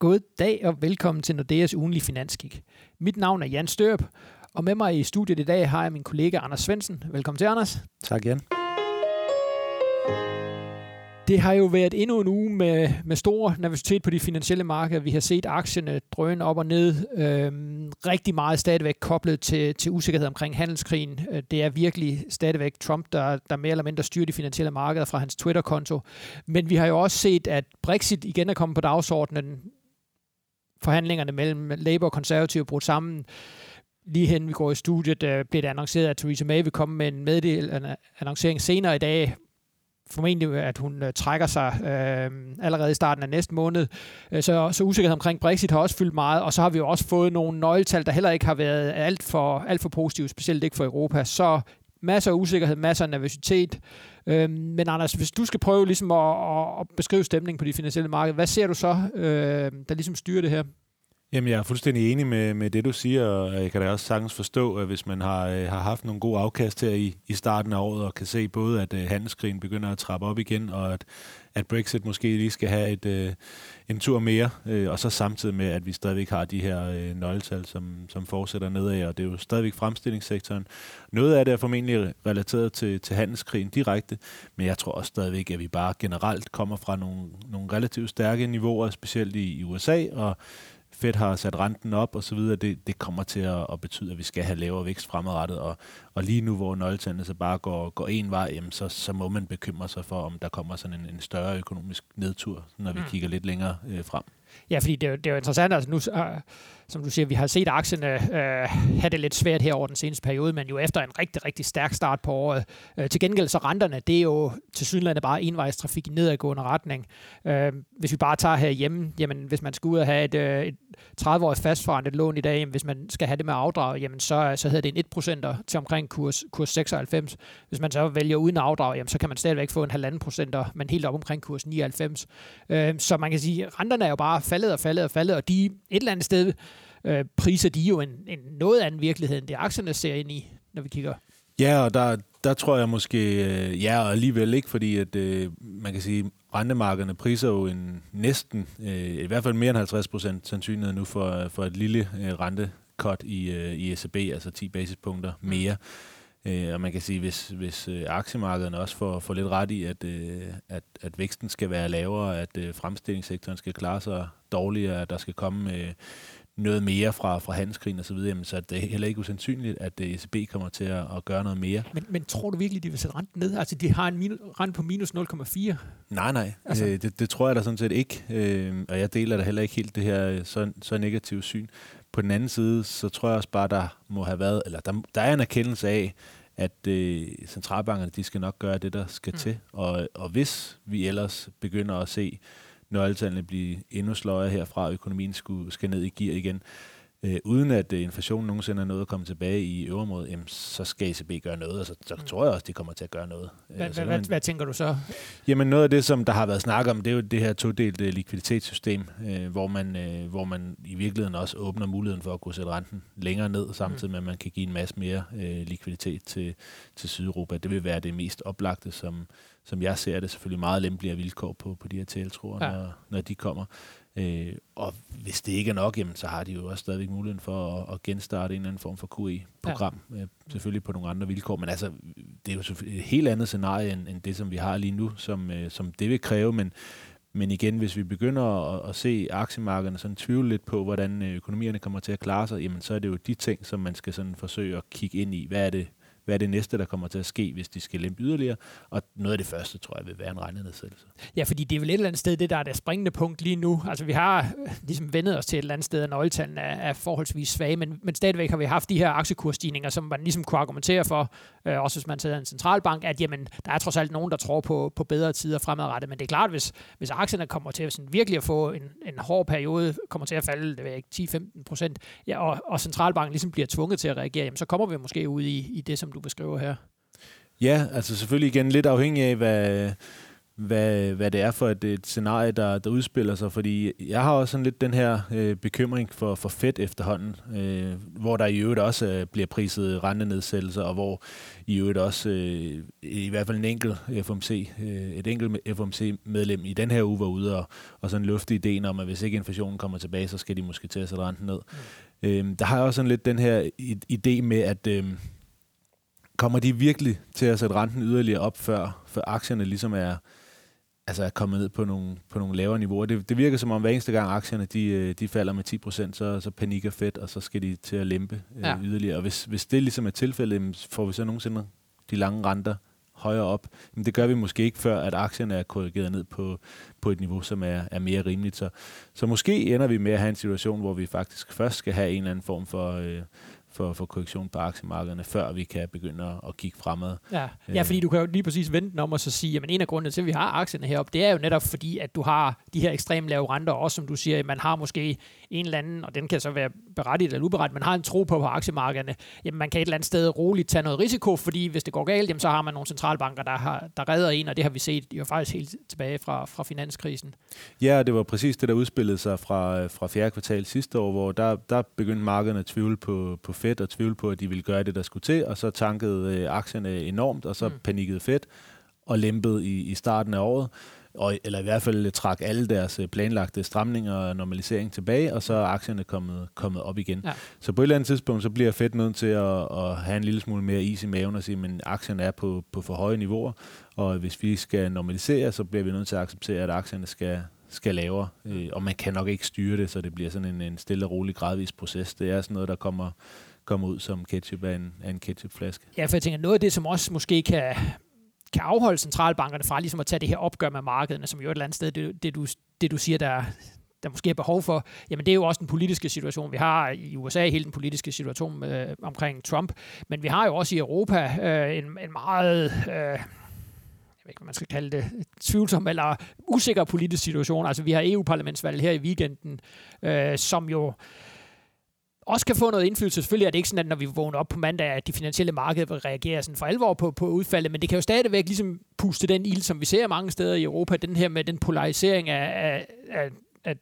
God dag og velkommen til Nordeas ugenlige finanskik. Mit navn er Jan Størp, og med mig i studiet i dag har jeg min kollega Anders Svensen. Velkommen til, Anders. Tak, Jan. Det har jo været endnu en uge med, med stor nervøsitet på de finansielle markeder. Vi har set aktierne drøne op og ned. Øhm, rigtig meget stadigvæk koblet til, til usikkerhed omkring handelskrigen. Øh, det er virkelig stadigvæk Trump, der, der mere eller mindre styrer de finansielle markeder fra hans Twitter-konto. Men vi har jo også set, at Brexit igen er kommet på dagsordenen. Forhandlingerne mellem Labour og Konservative brudt sammen lige hen vi går i studiet, øh, bliver det annonceret, at Theresa May vil komme med en meddel, en annoncering senere i dag, formentlig, at hun øh, trækker sig øh, allerede i starten af næste måned. Øh, så, så usikkerhed omkring Brexit har også fyldt meget, og så har vi jo også fået nogle nøgletal, der heller ikke har været alt for, alt for positive, specielt ikke for Europa. Så masser af usikkerhed, masser af nervøsitet. Øh, men Anders, hvis du skal prøve ligesom at, at beskrive stemningen på de finansielle markeder, hvad ser du så, øh, der ligesom styrer det her? Jamen, jeg er fuldstændig enig med, med det, du siger, og jeg kan da også sagtens forstå, at hvis man har, øh, har haft nogle gode afkast her i, i starten af året, og kan se både, at øh, handelskrigen begynder at trappe op igen, og at, at Brexit måske lige skal have et, øh, en tur mere, øh, og så samtidig med, at vi stadigvæk har de her øh, nøgletal, som, som fortsætter nedad, og det er jo stadigvæk fremstillingssektoren. Noget af det er formentlig relateret til, til handelskrigen direkte, men jeg tror også stadigvæk, at vi bare generelt kommer fra nogle, nogle relativt stærke niveauer, specielt i, i USA, og Fed har sat renten op og så videre, det, det kommer til at, at betyde, at vi skal have lavere vækst fremadrettet. Og, og lige nu, hvor nøgletallene så bare går, går en vej, jamen, så, så må man bekymre sig for, om der kommer sådan en, en større økonomisk nedtur, når vi mm. kigger lidt længere øh, frem. Ja, fordi det, er, det er jo interessant, altså nu, øh, som du siger, vi har set aktierne øh, øh, have det lidt svært her over den seneste periode, men jo efter en rigtig, rigtig stærk start på året. Øh, til gengæld så renterne, det er jo til sydenlandet bare envejstrafik i nedadgående retning. Øh, hvis vi bare tager herhjemme, jamen hvis man skal ud og have et, øh, et 30-årigt fastforrentet lån i dag, jamen, hvis man skal have det med afdrag, jamen så, øh, så hedder det en 1% til omkring kurs, kurs 96. Hvis man så vælger uden afdrag, jamen så kan man stadigvæk få en halvanden procenter, men helt op omkring kurs 99. Øh, så man kan sige, renterne er jo bare faldet og faldet og faldet, og de et eller andet sted øh, priser de jo en, en noget anden virkelighed, end det aktierne ser ind i, når vi kigger. Ja, og der, der tror jeg måske, øh, ja og alligevel ikke, fordi at, øh, man kan sige, rentemarkederne priser jo en næsten, øh, i hvert fald mere end 50 procent sandsynlighed nu for, for et lille øh, rentekot i, øh, i ECB, altså 10 basispunkter mere. Øh, og man kan sige, hvis, hvis øh, aktiemarkederne også får, får lidt ret i, at, øh, at, at væksten skal være lavere, at øh, fremstillingssektoren skal klare sig dårligere, at der skal komme øh, noget mere fra, fra handelskrigen osv., så, så det er heller ikke usandsynligt, at ECB øh, kommer til at, at gøre noget mere. Men, men tror du virkelig, de vil sætte renten ned? Altså, de har en minus, rente på minus 0,4. Nej, nej. Altså. Øh, det, det tror jeg da sådan set ikke. Øh, og jeg deler da heller ikke helt det her øh, så, så negative syn. På den anden side, så tror jeg også bare, der må have været, eller der, der er en erkendelse af, at øh, centralbankerne, de skal nok gøre det, der skal mm. til. Og, og hvis vi ellers begynder at se nøgletallene blive endnu sløjere herfra, og økonomien skulle, skal ned i gear igen, øh, uden at øh, inflationen nogensinde er noget at komme tilbage i øverområdet, jamen, så skal ECB gøre noget, og så, så mm. tror jeg også, de kommer til at gøre noget. Hvad, altså, hvad, hvad tænker du så? Jamen noget af det, som der har været snak om, det er jo det her todelte likviditetssystem, øh, hvor, man, øh, hvor man i virkeligheden også åbner muligheden for at kunne sætte renten længere ned, samtidig med, at man kan give en masse mere øh, likviditet til, til Sydeuropa. Det vil være det mest oplagte, som, som jeg ser det, selvfølgelig meget lempeligere vilkår på, på de her tæltroer, ja. når, når de kommer. Øh, og hvis det ikke er nok, jamen, så har de jo også stadigvæk muligheden for at, at genstarte en eller anden form for QE-program. Ja. Øh, selvfølgelig på nogle andre vilkår, men altså, det er jo et helt andet scenarie end, end det, som vi har lige nu, som, øh, som det vil kræve, men men igen, hvis vi begynder at, at se aktiemarkederne sådan tvivle lidt på, hvordan øh, økonomierne kommer til at klare sig, jamen så er det jo de ting, som man skal sådan forsøge at kigge ind i. Hvad er det, hvad er det næste, der kommer til at ske, hvis de skal lempe yderligere? Og noget af det første, tror jeg, vil være en regnenedsættelse. Ja, fordi det er vel et eller andet sted, det der er det springende punkt lige nu. Altså vi har øh, ligesom vendet os til et eller andet sted, at nøgletallene er, er forholdsvis svage, men, men stadigvæk har vi haft de her aktiekursstigninger, som man ligesom kunne argumentere for, øh, også hvis man sidder en centralbank, at jamen, der er trods alt nogen, der tror på, på bedre tider fremadrettet. Men det er klart, hvis, hvis aktierne kommer til sådan virkelig at få en, en hård periode, kommer til at falde det ikke, 10-15 procent, ja, og, og centralbanken ligesom bliver tvunget til at reagere, jamen, så kommer vi måske ud i, i det, som du beskriver her. Ja, altså selvfølgelig igen lidt afhængig af, hvad, hvad, hvad det er for et, et scenarie, der, der udspiller sig, fordi jeg har også sådan lidt den her øh, bekymring for, for Fed efterhånden, øh, hvor der i øvrigt også øh, bliver priset rentenedsættelser, og hvor i øvrigt også øh, i hvert fald en enkelt FOMC, øh, et enkelt FOMC-medlem i den her uge var ude og, og sådan lufte ideen om, at hvis ikke inflationen kommer tilbage, så skal de måske til at sætte renten ned. Mm. Øh, der har jeg også sådan lidt den her idé med, at øh, kommer de virkelig til at sætte renten yderligere op, før, før aktierne ligesom er, altså er kommet ned på nogle, på nogle lavere niveauer. Det, det virker som om hver eneste gang aktierne de, øh, de falder med 10%, så, så panikker fedt, og så skal de til at lempe øh, ja. yderligere. Og hvis, hvis det ligesom er tilfældet, får vi så nogensinde de lange renter højere op. Men det gør vi måske ikke, før at aktierne er korrigeret ned på, på et niveau, som er, er mere rimeligt. Så, så måske ender vi med at have en situation, hvor vi faktisk først skal have en eller anden form for, øh, for, for korrektion på aktiemarkederne, før vi kan begynde at, at kigge fremad. Ja. ja, fordi du kan jo lige præcis vente om og så sige, at en af grundene til, at vi har aktierne heroppe, det er jo netop fordi, at du har de her ekstremt lave renter, også som du siger, man har måske en eller anden, og den kan så være berettiget eller uberettiget, man har en tro på på aktiemarkederne, jamen man kan et eller andet sted roligt tage noget risiko, fordi hvis det går galt, jamen så har man nogle centralbanker, der, har, der redder en, og det har vi set jo faktisk helt tilbage fra, fra finanskrisen. Ja, det var præcis det, der udspillede sig fra, fra fjerde kvartal sidste år, hvor der, der begyndte markederne at tvivle på, på Fed og tvivle på, at de ville gøre det, der skulle til, og så tankede øh, aktierne enormt, og så mm. panikkede Fed og lempede i, i starten af året og, eller i hvert fald trak alle deres øh, planlagte stramninger og normalisering tilbage, og så er aktierne kommet, kommet op igen. Ja. Så på et eller andet tidspunkt, så bliver Fed nødt til at, at have en lille smule mere is i maven og sige, men aktierne er på, på for høje niveauer, og hvis vi skal normalisere, så bliver vi nødt til at acceptere, at aktierne skal, skal lavere, øh, og man kan nok ikke styre det, så det bliver sådan en, en stille og rolig gradvis proces. Det er sådan noget, der kommer, kommer ud som ketchup af en, af en ketchupflaske. Ja, for jeg tænker, noget af det, som også måske kan kan afholde centralbankerne fra ligesom at tage det her opgør med markederne, som jo et eller andet sted, det, det, du, det du siger, der, der måske er behov for, jamen det er jo også den politiske situation. Vi har i USA hele den politiske situation øh, omkring Trump, men vi har jo også i Europa øh, en, en meget... Øh, jeg ved ikke, hvad man skal kalde det, tvivlsom eller usikker politisk situation. Altså, vi har EU-parlamentsvalg her i weekenden, øh, som jo også kan få noget indflydelse. Selvfølgelig er det ikke sådan, at når vi vågner op på mandag, at de finansielle markeder vil reagere sådan for alvor på, på udfaldet, men det kan jo stadigvæk ligesom puste den ild, som vi ser mange steder i Europa, den her med den polarisering af, af, af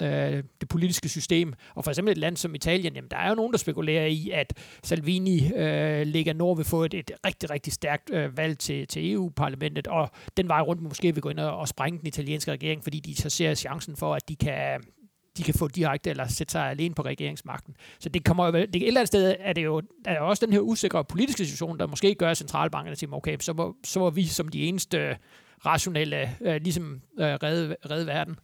af det politiske system. Og for eksempel et land som Italien, jamen, der er jo nogen, der spekulerer i, at Salvini øh, ligger nord vil få et, et rigtig, rigtig stærkt øh, valg til, til EU-parlamentet, og den vej rundt måske vil gå ind og, og sprænge den italienske regering, fordi de så ser chancen for, at de kan de kan få direkte eller sætte sig alene på regeringsmagten. Så det kommer jo, det, et eller andet sted er det jo er også den her usikre politiske situation, der måske gør centralbankerne til, okay, så må, så må vi som de eneste rationelle øh, ligesom øh, redde, redde verden.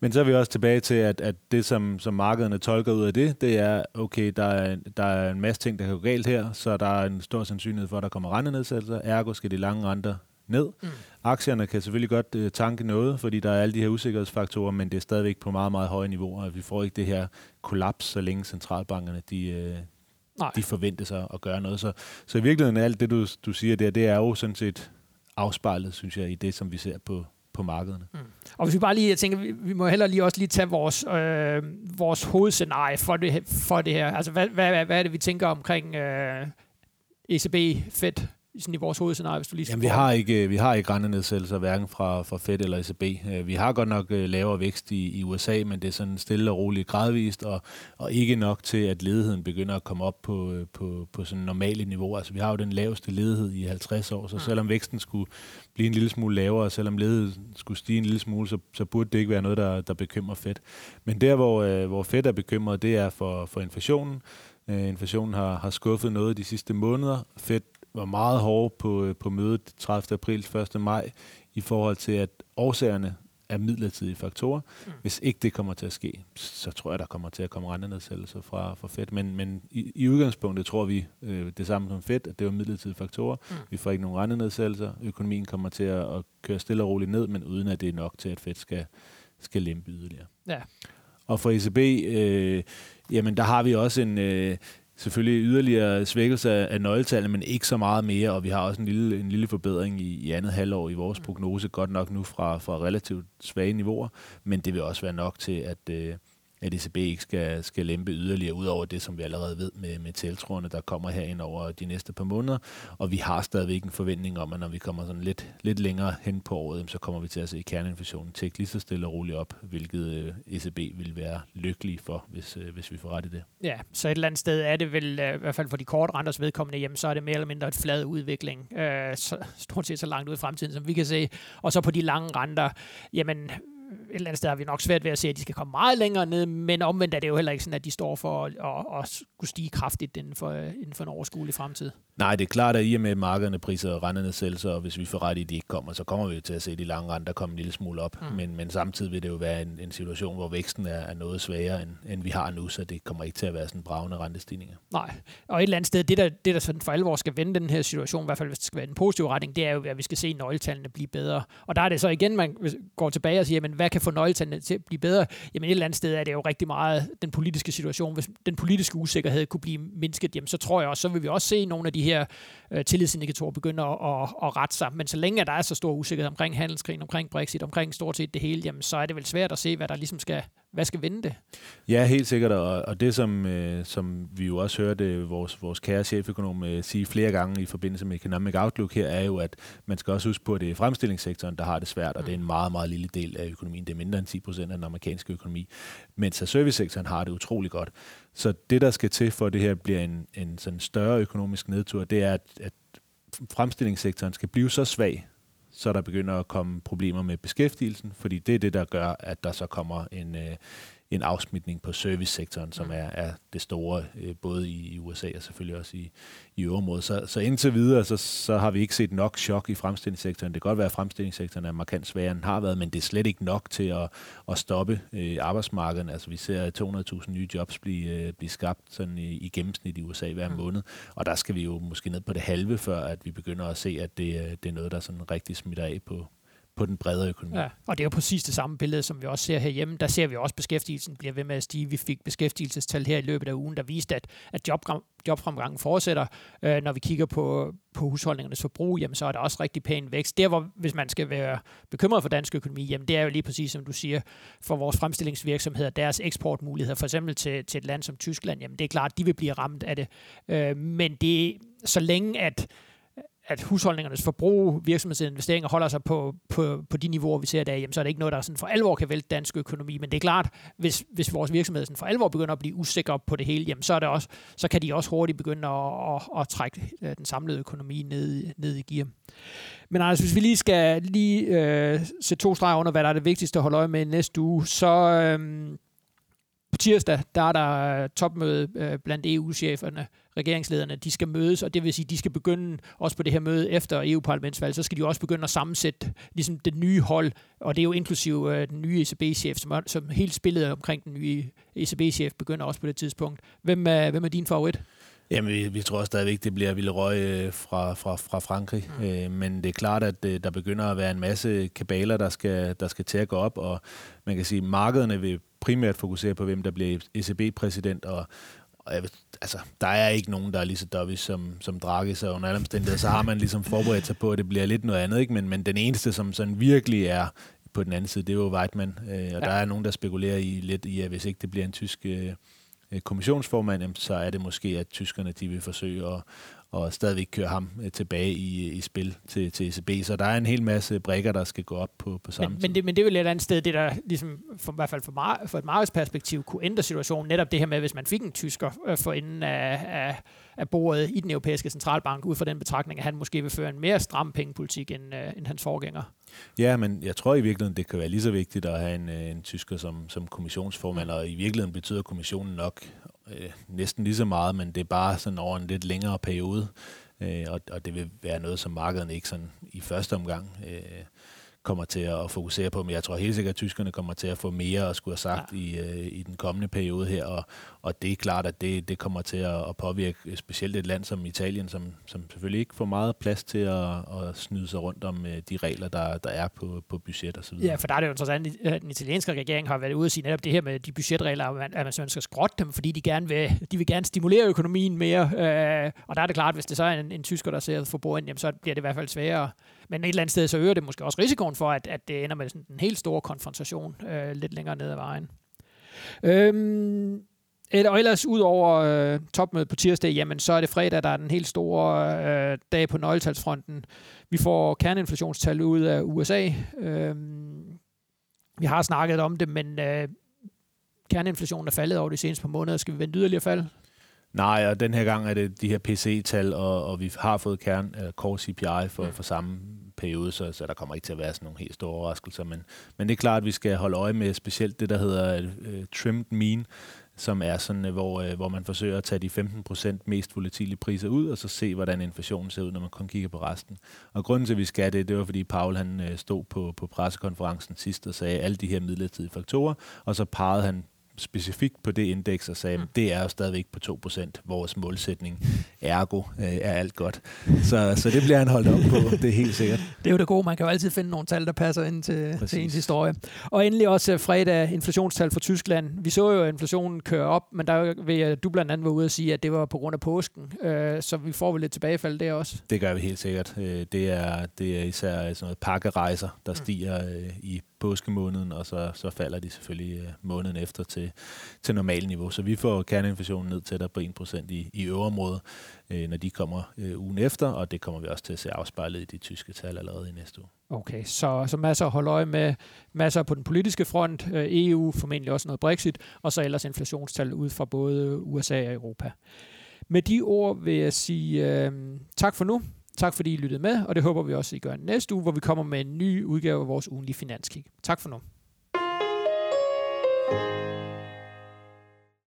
Men så er vi også tilbage til, at, at det, som, som markederne tolker ud af det, det er, okay, der er, der er en masse ting, der kan gå galt her, så der er en stor sandsynlighed for, at der kommer rentenedsættelser. Ergo skal de lange renter ned. Mm. Aktierne kan selvfølgelig godt øh, tanke noget, fordi der er alle de her usikkerhedsfaktorer, men det er stadigvæk på meget, meget høje niveauer, og vi får ikke det her kollaps, så længe centralbankerne de, øh, de forventer sig at gøre noget. Så, så i virkeligheden alt det, du, du siger der, det er jo sådan set afspejlet, synes jeg, i det, som vi ser på, på markederne. Mm. Og hvis vi bare lige, jeg tænker, vi, vi må heller lige også lige tage vores, øh, vores hovedscenarie for det, for det her. Altså, hvad, hvad, hvad er det, vi tænker omkring øh, ECB, Fed, sådan i vores hovedscenarie, hvis du lige Jamen, vi har ikke, vi har ikke rentenedsættelser, hverken fra, fra Fed eller ECB. Øh, vi har godt nok øh, lavere vækst i, i USA, men det er sådan stille og roligt gradvist, og, og ikke nok til, at ledigheden begynder at komme op på, øh, på, på sådan normale niveau. Altså, vi har jo den laveste ledighed i 50 år, så selvom væksten skulle blive en lille smule lavere, og selvom ledigheden skulle stige en lille smule, så, så burde det ikke være noget, der, der bekymrer Fed. Men der, hvor, hvor Fed er bekymret, det er for, for inflationen. inflationen har, har skuffet noget de sidste måneder. Fed var meget hårde på, øh, på mødet 30. april 1. maj i forhold til, at årsagerne er midlertidige faktorer. Mm. Hvis ikke det kommer til at ske, så tror jeg, der kommer til at komme rentenedsættelser fra, fra Fed. Men, men i, i udgangspunktet tror vi øh, det samme som Fed, at det var midlertidige faktorer. Mm. Vi får ikke nogen rentenedsættelser. Økonomien kommer til at, at køre stille og roligt ned, men uden at det er nok til, at Fed skal, skal lempe yderligere. Ja. Og for ECB, øh, jamen der har vi også en, øh, selvfølgelig yderligere svækkelse af nøgletallene, men ikke så meget mere, og vi har også en lille, en lille forbedring i, i andet halvår i vores prognose, godt nok nu fra, fra relativt svage niveauer, men det vil også være nok til, at, øh, at ECB ikke skal, skal lempe yderligere ud over det, som vi allerede ved med, med tiltroende, der kommer herind over de næste par måneder. Og vi har stadigvæk en forventning om, at når vi kommer sådan lidt, lidt længere hen på året, så kommer vi til at se kerneinflationen tække lige så stille og roligt op, hvilket øh, ECB vil være lykkelig for, hvis, øh, hvis vi får ret i det. Ja, så et eller andet sted er det vel, øh, i hvert fald for de korte renters vedkommende, jamen, så er det mere eller mindre et flad udvikling, øh, så, stort set så langt ud i fremtiden, som vi kan se. Og så på de lange renter, jamen et eller andet sted har vi nok svært ved at se, at de skal komme meget længere ned, men omvendt er det jo heller ikke sådan, at de står for at, at, at skulle stige kraftigt inden for, inden for en overskuelig fremtid. Nej, det er klart, at i og med markederne priser rentenedsættelser, og hvis vi får ret i, at de ikke kommer, så kommer vi til at se de lange renter komme en lille smule op. Mm. Men, men samtidig vil det jo være en, en situation, hvor væksten er, er noget svagere, end, end vi har nu, så det kommer ikke til at være sådan bravende rentestigninger. Nej, og et eller andet sted, det der, det der sådan for alvor skal vende den her situation, i hvert fald hvis det skal være en positiv retning, det er jo, at vi skal se nøgletallene blive bedre. Og der er det så igen, man går tilbage og siger, men hvad kan få nøgletallene til at blive bedre? Jamen et eller andet sted er det jo rigtig meget den politiske situation. Hvis den politiske usikkerhed kunne blive mindsket, jamen så tror jeg også, så vil vi også se nogle af de her øh, tillidsindikatorer begynde at, at, at rette sig. Men så længe der er så stor usikkerhed omkring handelskrigen, omkring Brexit, omkring stort set det hele, jamen så er det vel svært at se, hvad der ligesom skal, hvad skal vende det? Ja, helt sikkert, og, og det som, øh, som vi jo også hørte vores, vores kære cheføkonom øh, sige flere gange i forbindelse med Economic Outlook her, er jo, at man skal også huske på, at det er fremstillingssektoren, der har det svært, og det er en meget, meget lille del af økonomien. Det er mindre end 10 procent af den amerikanske økonomi, mens servicesektoren har det utrolig godt. Så det, der skal til for, at det her bliver en, en sådan større økonomisk nedtur, det er, at, at fremstillingssektoren skal blive så svag, så der begynder at komme problemer med beskæftigelsen, fordi det er det, der gør, at der så kommer en, øh, en afsmitning på servicesektoren, som mm. er, er det store, øh, både i USA og selvfølgelig også i, i øvrigt. Så, så indtil videre, så, så har vi ikke set nok chok i fremstillingssektoren. Det kan godt være, at fremstillingssektoren er markant sværere, end den har været, men det er slet ikke nok til at, at stoppe øh, arbejdsmarkedet. Altså vi ser 200.000 nye jobs blive, øh, blive skabt sådan i, i gennemsnit i USA hver mm. måned, og der skal vi jo måske ned på det halve, før at vi begynder at se, at det, øh, det er noget, der sådan rigtig smitter af på, på den bredere økonomi. Ja, og det er jo præcis det samme billede, som vi også ser herhjemme. Der ser vi også, at beskæftigelsen bliver ved med at stige. Vi fik beskæftigelsestal her i løbet af ugen, der viste, at, at job, jobfremgangen fortsætter. Øh, når vi kigger på, på husholdningernes forbrug, jamen, så er der også rigtig pæn vækst. Der, hvor hvis man skal være bekymret for dansk økonomi, jamen, det er jo lige præcis, som du siger, for vores fremstillingsvirksomheder, deres eksportmuligheder, for eksempel til, til et land som Tyskland, jamen, det er klart, de vil blive ramt af det. Øh, men det så længe at at husholdningernes forbrug, virksomhedsinvesteringer holder sig på, på, på de niveauer, vi ser der, jamen, så er det ikke noget, der sådan for alvor kan vælte dansk økonomi. Men det er klart, hvis, hvis vores virksomheder sådan for alvor begynder at blive usikre på det hele, jamen, så, er det også, så kan de også hurtigt begynde at, at, at trække øh, den samlede økonomi ned, ned i gear. Men altså, hvis vi lige skal lige øh, sætte to streger under, hvad der er det vigtigste at holde øje med næste uge, så... Øh, på tirsdag, der er der øh, topmøde øh, blandt EU-cheferne, regeringslederne, de skal mødes, og det vil sige, de skal begynde, også på det her møde efter EU-parlamentsvalget, så skal de også begynde at sammensætte ligesom det nye hold, og det er jo inklusiv øh, den nye ECB-chef, som, som helt spillet omkring den nye ECB-chef begynder også på det tidspunkt. Hvem er, hvem er din favorit? Jamen, vi, vi tror stadigvæk, det bliver Villeroy øh, fra, fra, fra Frankrig. Mm. Øh, men det er klart, at øh, der begynder at være en masse kabaler, der skal, der skal til at gå op, og man kan sige, at markederne vil primært fokusere på, hvem der bliver ECB-præsident, og, og jeg, altså, der er ikke nogen, der er lige så dovish som, som Draghi, så under alle omstændigheder, så har man ligesom forberedt sig på, at det bliver lidt noget andet, ikke? Men, men den eneste, som sådan virkelig er på den anden side, det er jo Weidmann, øh, og ja. der er nogen, der spekulerer i lidt i, at hvis ikke det bliver en tysk øh, kommissionsformand, så er det måske, at tyskerne de vil forsøge at, og stadigvæk køre ham øh, tilbage i, i spil til, til ECB. Så der er en hel masse brækker, der skal gå op på, på samme men, tid. Men det, men det er jo et andet sted, det der ligesom, for, i hvert fald for, mar- for et markedsperspektiv kunne ændre situationen. Netop det her med, hvis man fik en tysker øh, for inden af, af, af bordet i den europæiske centralbank, ud fra den betragtning, at han måske vil føre en mere stram pengepolitik end, øh, end hans forgænger. Ja, men jeg tror i virkeligheden, det kan være lige så vigtigt at have en, øh, en tysker som, som kommissionsformand, og i virkeligheden betyder kommissionen nok øh, næsten lige så meget, men det er bare sådan over en lidt længere periode, øh, og, og det vil være noget, som markederne ikke sådan i første omgang øh, kommer til at fokusere på, men jeg tror helt sikkert, at tyskerne kommer til at få mere at skulle have sagt ja. i, øh, i den kommende periode her, og, og det er klart, at det, det kommer til at, at påvirke specielt et land som Italien, som, som selvfølgelig ikke får meget plads til at, at snyde sig rundt om øh, de regler, der, der er på, på budget og så videre. Ja, for der er det jo interessant, at den italienske regering har været ude og sige netop det her med de budgetregler, at man, at man skal skrotte dem, fordi de gerne vil, de vil gerne stimulere økonomien mere, øh, og der er det klart, hvis det så er en, en tysker, der ser for bordet, jamen, så bliver det i hvert fald sværere. Men et eller andet sted, så øger det måske også risikoen for, at, at det ender med sådan en helt stor konfrontation øh, lidt længere ned ad vejen. Øhm, og ellers ud over øh, topmødet på tirsdag, jamen så er det fredag, der er den helt store øh, dag på nøgletalsfronten. Vi får kerneinflationstal ud af USA. Øhm, vi har snakket om det, men øh, kerneinflationen er faldet over de seneste par måneder. Skal vi vente yderligere fald? Nej, og den her gang er det de her PC-tal, og, og vi har fået kern, uh, core CPI for, mm. for samme periode, så, så der kommer ikke til at være sådan nogle helt store overraskelser. Men, men det er klart, at vi skal holde øje med specielt det, der hedder uh, trimmed mean, som er sådan, uh, hvor, uh, hvor man forsøger at tage de 15% mest volatile priser ud, og så se, hvordan inflationen ser ud, når man kun kigger på resten. Og grunden til, at vi skal det, det var, fordi Paul han uh, stod på, på pressekonferencen sidst og sagde alle de her midlertidige faktorer, og så parrede han specifikt på det indeks og sagde, mm. det er jo stadigvæk på 2%, vores målsætning. Ergo øh, er alt godt. Så, så det bliver han holdt op på, det er helt sikkert. Det er jo det gode, man kan jo altid finde nogle tal, der passer ind til, til ens historie. Og endelig også øh, fredag inflationstal for Tyskland. Vi så jo, at inflationen kører op, men der vil du blandt andet være ude og sige, at det var på grund af påsken. Øh, så vi får vel lidt tilbagefald der også. Det gør vi helt sikkert. Øh, det er, det er især sådan noget pakkerejser, der mm. stiger i påskemåneden, og så, så falder de selvfølgelig øh, måneden efter til, til normal niveau. Så vi får kerneinflationen ned til der på 1% i, i øverområdet, øh, når de kommer øh, ugen efter, og det kommer vi også til at se afspejlet i de tyske tal allerede i næste uge. Okay, så, så masser at holde øje med, masser på den politiske front, øh, EU, formentlig også noget Brexit, og så ellers inflationstal ud fra både USA og Europa. Med de ord vil jeg sige øh, tak for nu. Tak fordi I lyttede med, og det håber vi også, I gør næste uge, hvor vi kommer med en ny udgave af vores ugenlige finanskig. Tak for nu.